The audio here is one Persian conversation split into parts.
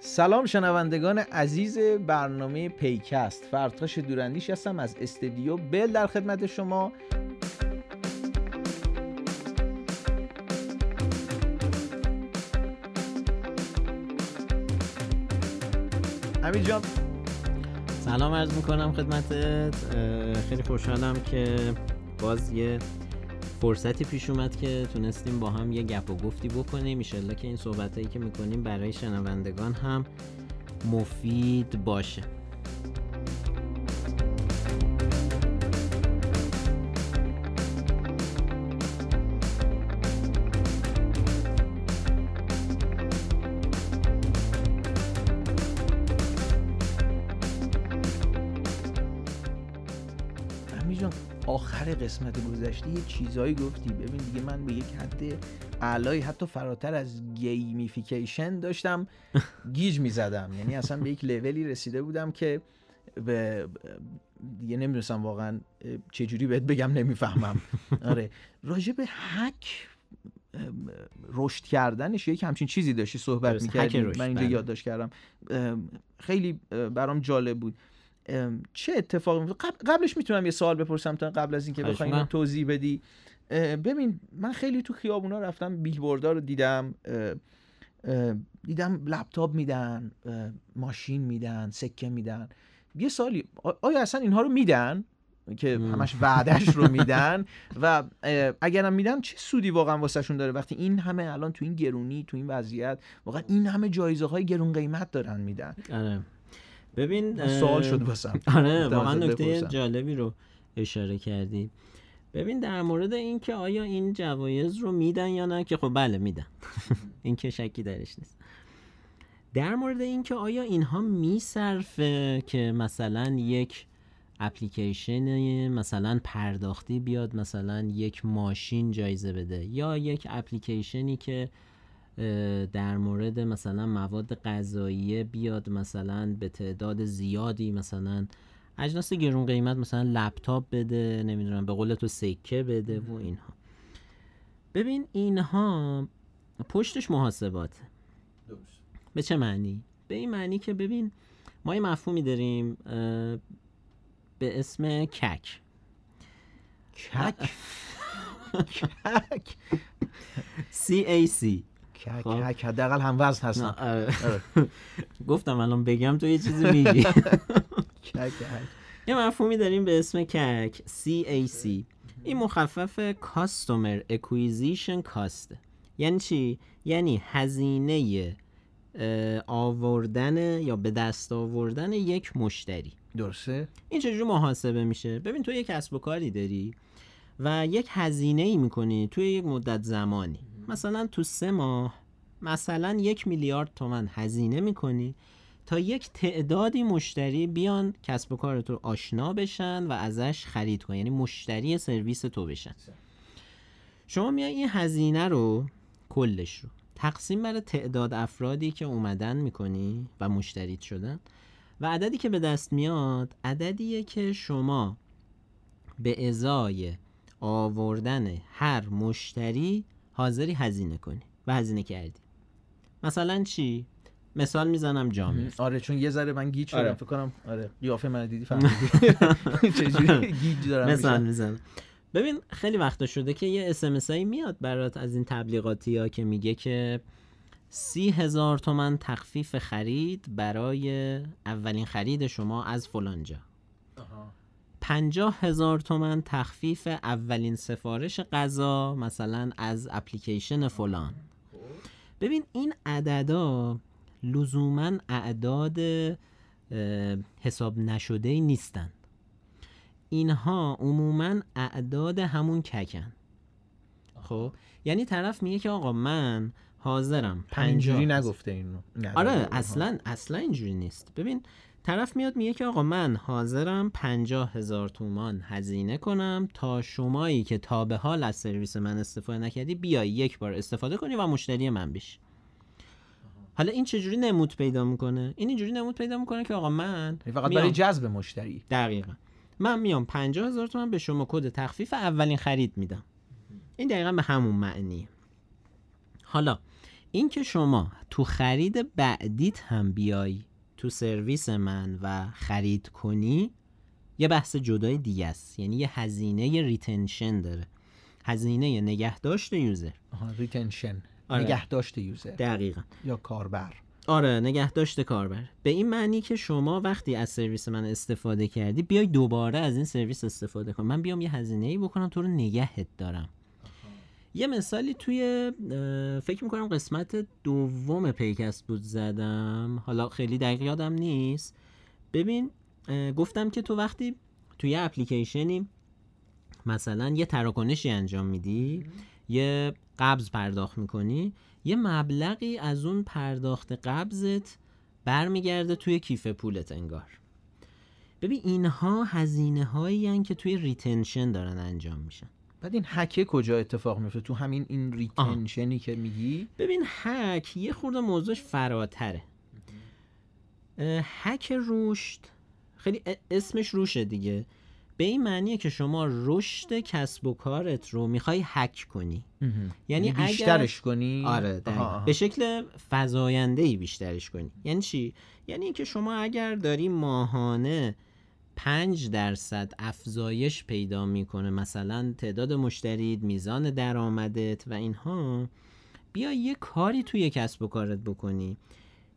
سلام شنوندگان عزیز برنامه پیکست. فرتاش دوراندیش هستم از استدیو بل در خدمت شما. امیر جان. سلام عرض می‌کنم خدمتت. خیلی خوشحالم که باز یه فرصتی پیش اومد که تونستیم با هم یه گپ و گفتی بکنیم. ایشالله که این صحبت هایی که می‌کنیم برای شنوندگان هم مفید باشه. قسمت گذشته یه چیزایی گفتی. ببین دیگه من به یک حد اعلایی حتی فراتر از گیمیفیکیشن داشتم گیج می‌زدم. یعنی اصلا به یک لولی رسیده بودم که به دیگه نمی‌دونستم واقعا چجوری بهت بگم نمی‌فهمم. آره. راجع به هک رشد کردنش یک همچین چیزی داشتی صحبت می‌کردی. من اینجا بله. یادداشت کردم. خیلی برام جالب بود. چه اتفاقی قبلش می‌تونم یه سوال بپرسم تا قبل از اینکه بخوای توضیح بدی. ببین من خیلی تو خیابونا رفتم بیلبوردها رو دیدم دیدم لپتاپ میدن ماشین میدن سکه میدن. یه سالی آیا اصلا اینها رو میدن؟ که همش وعدش رو میدن؟ و اگرم میدن چه سودی واقعا واسهشون داره؟ وقتی این همه الان تو این گرونی تو این وضعیت واقعا این همه جایزه های گرون قیمت دارن میدن. آره. ببین سوال شد واسم. آره واقعا نکته جالبی رو اشاره کردی. ببین در مورد اینکه آیا این جوایز رو میدن یا نه که خب بله میدن. این که شکی درش نیست. در مورد اینکه آیا اینها میصرفه که مثلا یک اپلیکیشن مثلا پرداختی بیاد مثلا یک ماشین جایزه بده یا یک اپلیکیشنی که در مورد مثلا مواد غذایی بیاد مثلا به تعداد زیادی مثلا اجناس گرون قیمت مثلا لپتاپ بده نمی‌دونم به قول تو سکه بده و اینها. ببین اینها پشتش محاسبات. به چه معنی؟ به این معنی که ببین ما یه مفهومی داریم به اسم کک. کک؟ کک. CAC خب. حداقل هم وزن هستن آره. آره. گفتم الان بگم تو یه چیزی میگی یه مفهومی داریم به اسم کک CAC این مخفف Customer Acquisition Cost یعنی چی؟ یعنی هزینه آوردن یا به دست آوردن یک مشتری درسته؟ این چجوری محاسبه میشه؟ ببین تو یک کسب و کاری داری و یک هزینه ای می‌کنی توی یک مدت زمانی مثلا تو سه ماه مثلا یک میلیارد تومن هزینه می‌کنی تا یک تعدادی مشتری بیان کسب و کار تو آشنا بشن و ازش خرید کن یعنی مشتری سرویس تو بشن. شما میای این هزینه رو کلش رو تقسیم بر تعداد افرادی که اومدن می‌کنی و مشتریت شدن و عددی که به دست میاد عددیه که شما به ازای آوردن هر مشتری حاضری هزینه کنی و هزینه کردی. مثلا چی؟ مثال می‌زنم جامعه. آره چون یه ذره من گیج شدم آره. فکر کنم آره. قیافه من دیدی فهمیدی. چجوری گیج دارم مثال می‌زنم. ببین خیلی وقتا شده که یه اس هایی میاد برات از این تبلیغاتی ها که میگه که سی هزار تومن تخفیف خرید برای اولین خرید شما از فلانجا. پنجاه هزار تومن تخفیف اولین سفارش غذا مثلا از اپلیکیشن فلان. ببین این عددا لزوما اعداد حساب نشده ای نیستن. اینها عموما اعداد همون ککن. خب؟ یعنی طرف میگه که آقا من حاضرم پنجوری نگفته اینو. آره اصلا اصلا اینجوری نیست. ببین طرف میاد میگه که آقا من حاضرم پنجاه هزار تومان هزینه کنم تا شمایی که تا به حال از سرویس من استفاده نکردی بیای یک بار استفاده کنی و مشتری من بشی حالا این چجوری نمود پیدا می‌کنه؟ این اینجوری نمود پیدا می‌کنه که آقا من یعنی فقط برای جذب مشتری. دقیقا. من میام پنجاه هزار تومن به شما کد تخفیف اولین خرید میدم. این دقیقا به همون معنی حالا این که شما تو خرید بعدیت هم بیای تو سرویس من و خرید کنی یه بحث جدای دیگه است. یعنی یه هزینه retention داره. هزینه نگهداشت user retention آره. نگهداشت user دقیقا. یا کاربر. آره نگهداشت کاربر. به این معنی که شما وقتی از سرویس من استفاده کردی بیای دوباره از این سرویس استفاده کن. من بیام یه هزینه ای بکنم تو رو نگهت دارم. یه مثالی توی فکر می‌کنم قسمت دوم پادکست بود زدم. حالا خیلی دقیق یادم نیست. ببین گفتم که تو وقتی توی اپلیکیشنی مثلا یه تراکنشی انجام میدی یه قبض پرداخت می‌کنی یه مبلغی از اون پرداخت قبضت برمیگرده توی کیف پولت انگار. ببین اینها هزینه هایی که توی retention دارن انجام میشن. بعد این هکه کجا اتفاق میفته تو همین این retention ی که میگی؟ ببین هک یه خورده موضوعش فراتره. هک رشد خیلی اسمش روشه دیگه. به این معنیه که شما رشد کسب و کارت رو می‌خوای هک کنی. یعنی, یعنی بیشترش کنی؟ آره به شکل فزاینده ای بیشترش کنی. یعنی چی؟ یعنی اینکه شما اگر داری ماهانه پنج درصد افزایش پیدا می‌کنه. مثلا تعداد مشترید میزان درآمدت و اینها. بیا یه کاری توی کسب و کارت بکنی.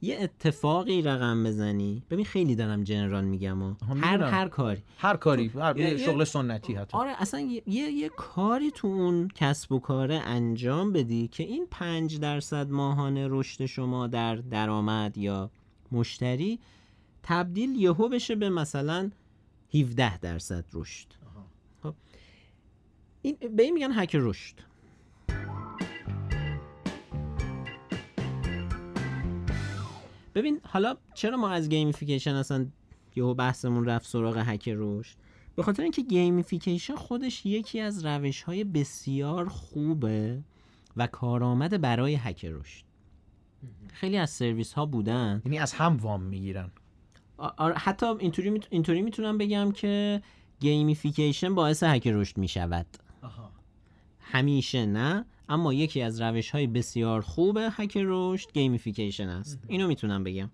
یه اتفاقی رقم بزنی. ببین خیلی دارم جنرال میگم و هر هر کاری. هر کاری هر شغل سنتی حتی. آره اصلا یه, یه کاری تو اون کسب و کاره انجام بدی که این پنج درصد ماهانه رشد شما در درآمد یا مشتری تبدیل یهو بشه به مثلا 17 درصد رشد. خب. این به این میگن هک رشد. ببین حالا چرا ما از gamification اصلا یهو بحثمون رفت سراغ هک رشد؟ به خاطر اینکه gamification خودش یکی از روش های بسیار خوبه و کارآمد برای هک رشد. خیلی از سرویس ها بودن. یعنی از هم وام می‌گیرن. حتی اینطوری میت... اینطوری می‌تونم بگم که gamification باعث هک رشد می‌شود. همیشه نه اما یکی از روش های بسیار خوب هک رشد gamification است. اینو می‌تونم بگم.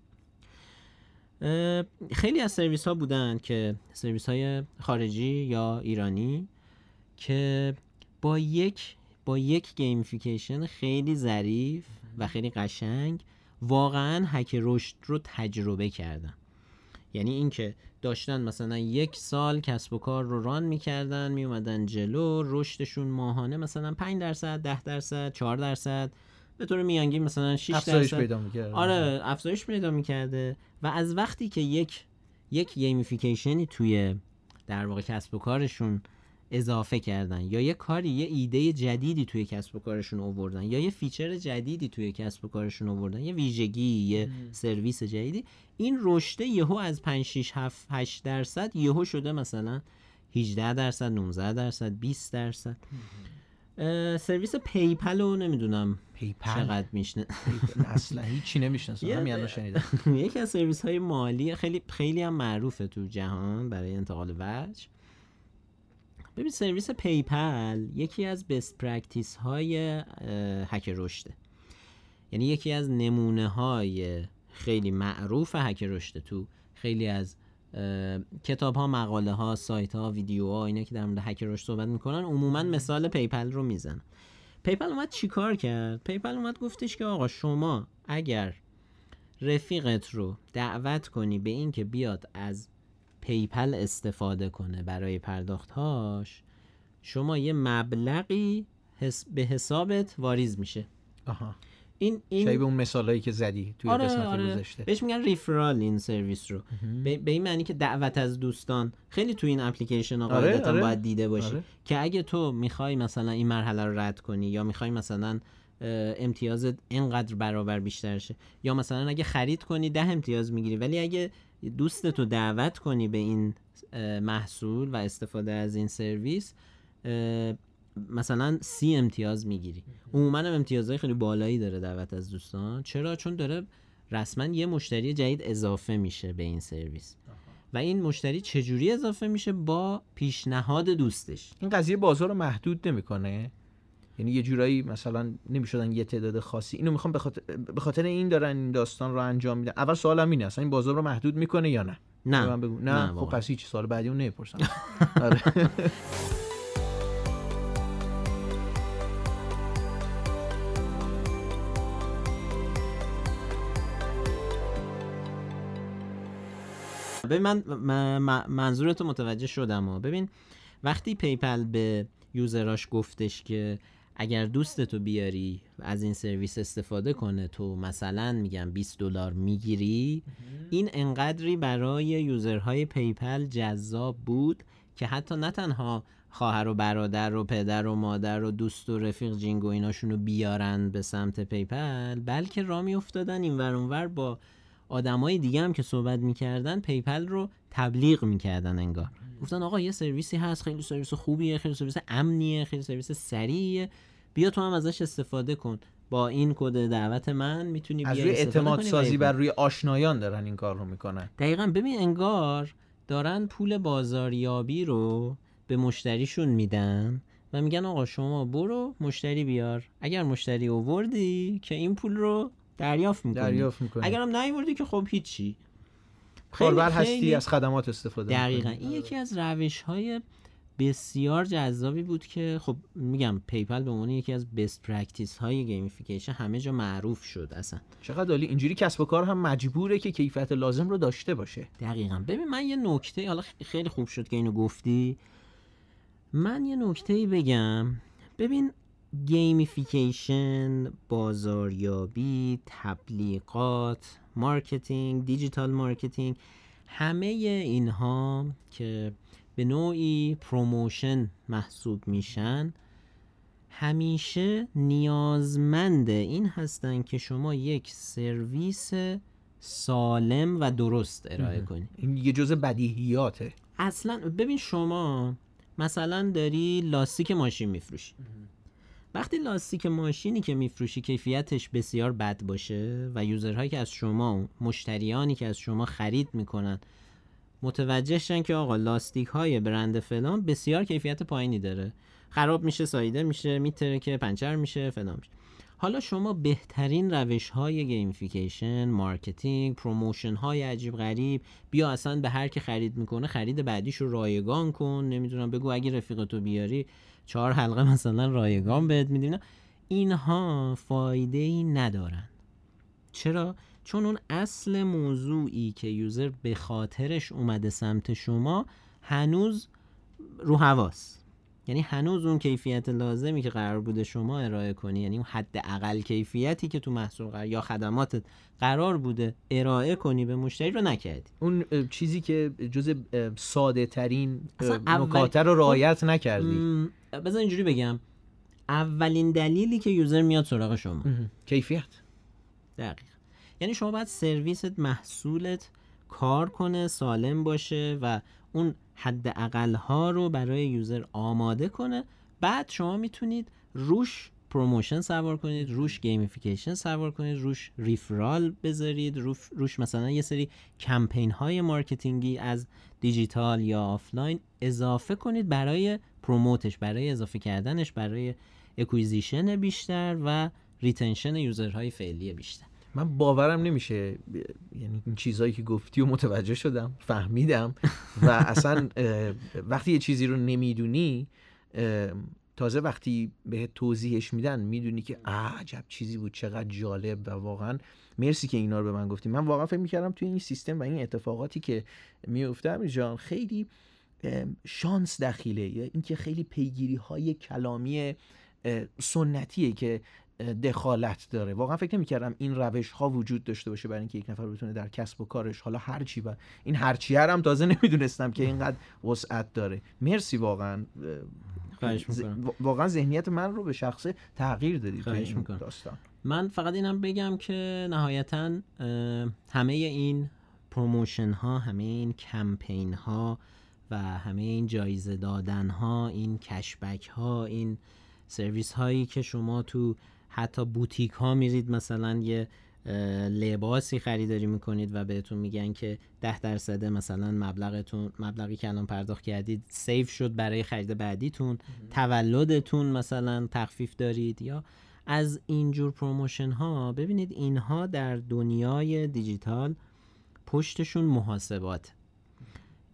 خیلی از سرویس ها بودن که سرویس های خارجی یا ایرانی که با یک با یک gamification خیلی ظریف و خیلی قشنگ واقعا هک رشد رو تجربه کردن. یعنی اینکه داشتن مثلا یک سال کسب و کار رو run می‌کردن میومدن جلو رشدشون ماهانه مثلا 5 درصد 10 درصد 4 درصد به طور میانگین مثلا 6 درصد. پیدا می‌کرده. آره افزایش پیدا می‌کرده. و از وقتی که یک یک gamification ی توی در واقع کسب و کارشون اضافه کردن یا یه کاری یه ایده جدیدی توی کسب و کارشون آوردن یا یه feature جدیدی توی کسب و کارشون آوردن یه ویژگی یه سرویس جدیدی. این رشده یهو از 5 6 7 8 درصد یهو شده مثلا 18 درصد 19 درصد 20 درصد. سرویس PayPal رو نمی‌دونم PayPal؟ چقدر می‌شناسی. اصلا هیچی نمی‌شناسم. همین شنیدم. یکی از سرویس های مالی خیلی خیلی هم معروفه تو جهان برای انتقال وجه. ببین سرویس PayPal یکی از best practice های هک رشده. یعنی یکی از نمونه های خیلی معروف هک رشده تو خیلی از کتاب ها مقاله ها سایت ها ویدیو ها اینا که در مورد هک رشد صحبت می‌کنن عموما مثال PayPal رو میزن PayPal اومد چیکار کرد؟ PayPal اومد گفتش که آقا شما اگر رفیقت رو دعوت کنی به اینکه بیاد از PayPal استفاده کنه برای پرداختهاش شما یه مبلغی به حسابت واریز میشه. آها. این این اون مثالایی که زدی توی آره، قسمت آره. گذشته. بهش میگن referral این سرویس رو. به این معنی که دعوت از دوستان. خیلی تو این اپلیکیشن ها آره، آره. باید دیده باشی. آره. که اگه تو می‌خوای مثلا این مرحله رو رد کنی یا می‌خوای مثلا امتیازت اینقدر برابر بیشتر شه یا مثلا اگه خرید کنی ده امتیاز می‌گیری ولی اگه دوستتو دعوت کنی به این محصول و استفاده از این سرویس مثلا سی امتیاز می‌گیری. عموما هم امتیازهای خیلی بالایی داره دعوت از دوستان. چرا؟ چون داره رسما یه مشتری جدید اضافه میشه به این سرویس. و این مشتری چجوری اضافه میشه؟ با پیشنهاد دوستش. این قضیه بازار رو محدود نمی‌کنه؟ یعنی یه جورایی مثلا نمی‌شدن یه تعداد خاصی اینو می‌خوام به خاطر, این دارن این داستان رو انجام میدن اول سوالم اینه اصلا این بازار رو محدود می‌کنه یا نه نه من بگو نه, نه، خب. پس هیچ سال بعدی اون نمی‌پرسم آره. ببین من منظورتو متوجه شدم ها. ببین وقتی PayPal به user اش گفتش که اگر دوستتو بیاری و از این سرویس استفاده کنه تو مثلا میگم 20 دلار می‌گیری این انقدری برای user های PayPal جذاب بود که حتی نه تنها خواهر و برادر و پدر و مادر و دوست و رفیق جینگ و ایناشون رو بیارن به سمت PayPal بلکه را میافتادن این ور با آدمای دیگه هم که صحبت می‌کردن PayPal رو تبلیغ می‌کردن انگار. گفتن آقا یه سرویسی هست خیلی سرویس خوبیه خیلی سرویس امنیه خیلی سرویس سریعیه. بیا تو هم ازش استفاده کن. با این کد دعوت من می‌تونی از روی اعتماد سازی. بر روی آشنایان دارن این کار رو می‌کنن. دقیقا ببین انگار دارن پول بازاریابی رو به مشتریشون میدن و میگن آقا شما برو مشتری بیار. اگر مشتری اووردی که این پول رو دریافت می‌کنی. دریافت می‌کنن اگرم نیوردی که خب هیچی. کاربر خیلی- هستی خیلی- از خدمات استفاده دقیقا. می‌کنی. این یکی از روش های بسیار جذابی بود که خب میگم PayPal به عنوان یکی از best practice های gamification همه جا معروف شد اصلا. چقدر عالی. اینجوری کسب و کار هم مجبوره که کیفیت لازم رو داشته باشه. دقیقا. ببین من یه نکته حالا خیلی خوب شد که اینو گفتی. من یه نکته بگم. ببین gamification بازاریابی تبلیغات marketing digital marketing همه اینها که به نوعی promotion محسوب میشن همیشه نیازمند این هستن که شما یک سرویس سالم و درست ارائه کنی. این یه جزء بدیهیاته. اصلا ببین شما مثلا داری لاستیک ماشین میفروشی. وقتی لاستیک ماشینی که میفروشی کیفیتش بسیار بد باشه و user هایی که از شما مشتریانی که از شما خرید می‌کنن متوجه شن که آقا لاستیک های برند فلان بسیار کیفیت پایینی داره. خراب میشه ساییده میشه میترکه پنچر میشه فلان میشه. حالا شما بهترین روش های gamification marketing promotion های عجیب غریب بیا اصلا به هر که خرید می‌کنه خرید بعدیش رو رایگان کن. نمی‌دونم بگو اگه رفیقتو بیاری چهار حلقه مثلا رایگان بهت میدیم. اینها فایده ای ندارن. چرا؟ چون اون اصل موضوعی که یوزر به خاطرش اومده سمت شما هنوز رو حواس یعنی هنوز اون کیفیت لازمی که قرار بوده شما ارائه کنی یعنی اون حد اقل کیفیتی که تو محصول قرار یا خدماتت قرار بوده ارائه کنی به مشتری رو نکردی. اون چیزی که جز ساده ترین نکات رو رعایت نکردی. بذار اینجوری بگم. اولین دلیلی که یوزر میاد سراغ شما. کیفیت. دقیق یعنی شما باید سرویست محصولت کار کنه سالم باشه و اون حد اقل ها رو برای یوزر آماده کنه. بعد شما می‌تونید روش promotion سوار کنید روش gamification سوار کنید روش referral بذارید روش, مثلا یه سری کمپین های marketing ی از دیجیتال یا آفلاین اضافه کنید برای promote ش برای اضافه کردنش برای acquisition بیشتر و retention user های فعلی بیشتر. من باورم نمیشه. یعنی این چیزهایی که گفتی و متوجه شدم فهمیدم. و اصلا وقتی یه چیزی رو نمی‌دونی تازه وقتی به توضیحش میدن می‌دونی که عجب چیزی بود چقدر جالب و واقعا مرسی که اینا رو به من گفتی. من واقعا فکر می‌کردم توی این سیستم و این اتفاقاتی که میفته جان خیلی شانس دخیله. یا اینکه خیلی پیگیری های کلامی سنتیه که دخالت داره. واقعا فکر نمی‌کردم این روش ها وجود داشته باشه برای اینکه یک نفر بتونه در کسب و کارش حالا هرچی و این هرچی هم تازه نمی‌دونستم که اینقدر وسعت داره. مرسی واقعا ز- واقعا ذهنیت من رو به شخصه تغییر دادی خواهش می‌کنم. داستان. من فقط اینم بگم که نهایتا همه این promotion ها همه این کمپین ها و همه این جایزه دادن ها این cashback ها این سرویس هایی که شما تو حتی بوتیک ها میرید مثلا یه لباسی خریداری می‌کنید و بهتون میگن که ده درصد مثلا مبلغتون مبلغی که الان پرداخت کردید save شد برای خرید بعدیتون. تولدتون مثلا تخفیف دارید یا از اینجور promotion ها ببینید اینها در دنیای دیجیتال پشتشون محاسبات.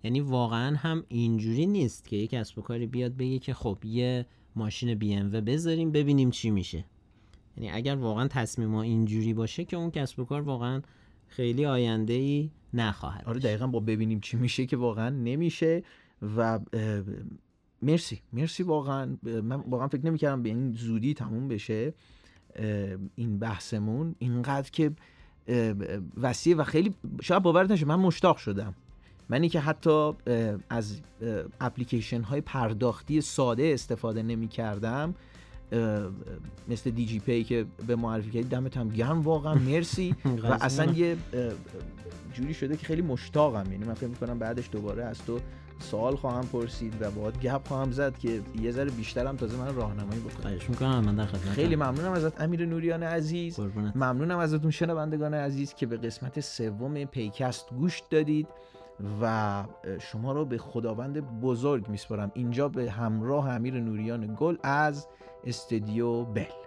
یعنی واقعا هم اینجوری نیست که یک کسب و کاری بیاد بگه که خب یه ماشین بی ام بذاریم ببینیم چی میشه. یعنی اگر واقعا تصمیم ما اینجوری باشه که اون کسب و کار واقعا خیلی آینده ای نخواهد آره دقیقا با ببینیم چی میشه که واقعا نمیشه و مرسی مرسی واقعا. من واقعا فکر نمی‌کردم به این زودی تموم بشه این بحثمون. اینقدر که وسیع و خیلی شاید باورت نشه من مشتاق شدم. منی که حتی از اپلیکیشن های پرداختی ساده استفاده نمی کردم مثل دیجی‌پی که به معرفی کردی دمت هم گرم واقعا مرسی. و اصلا یه جوری شده که خیلی مشتاقم. یعنی من فکر می‌کنم بعدش دوباره از تو سوال خواهم پرسید و باید گپ خواهم زد که یه ذره بیشترم تازه من راهنمایی بکنم خواهش می‌کنم من در خیلی ممنونم ازت امیر نوریان عزیز. ممنونم ازتون شنوندگان عزیز که به قسمت سوم پیکست گوش دادید. و شما رو به خداوند بزرگ میسپارم. اینجا به همراه امیر نوریان گل از استودیو بل.